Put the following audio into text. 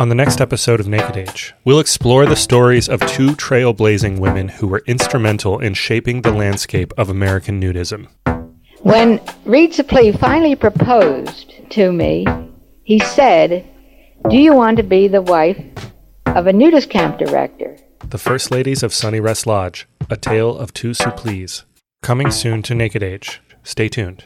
On the next episode of Naked Age, we'll explore the stories of two trailblazing women who were instrumental in shaping the landscape of American nudism. When Reed Suplee finally proposed to me, he said, Do you want to be the wife of a nudist camp director? The First Ladies of Sunny Rest Lodge, A Tale of Two Suplees. Coming soon to Naked Age. Stay tuned.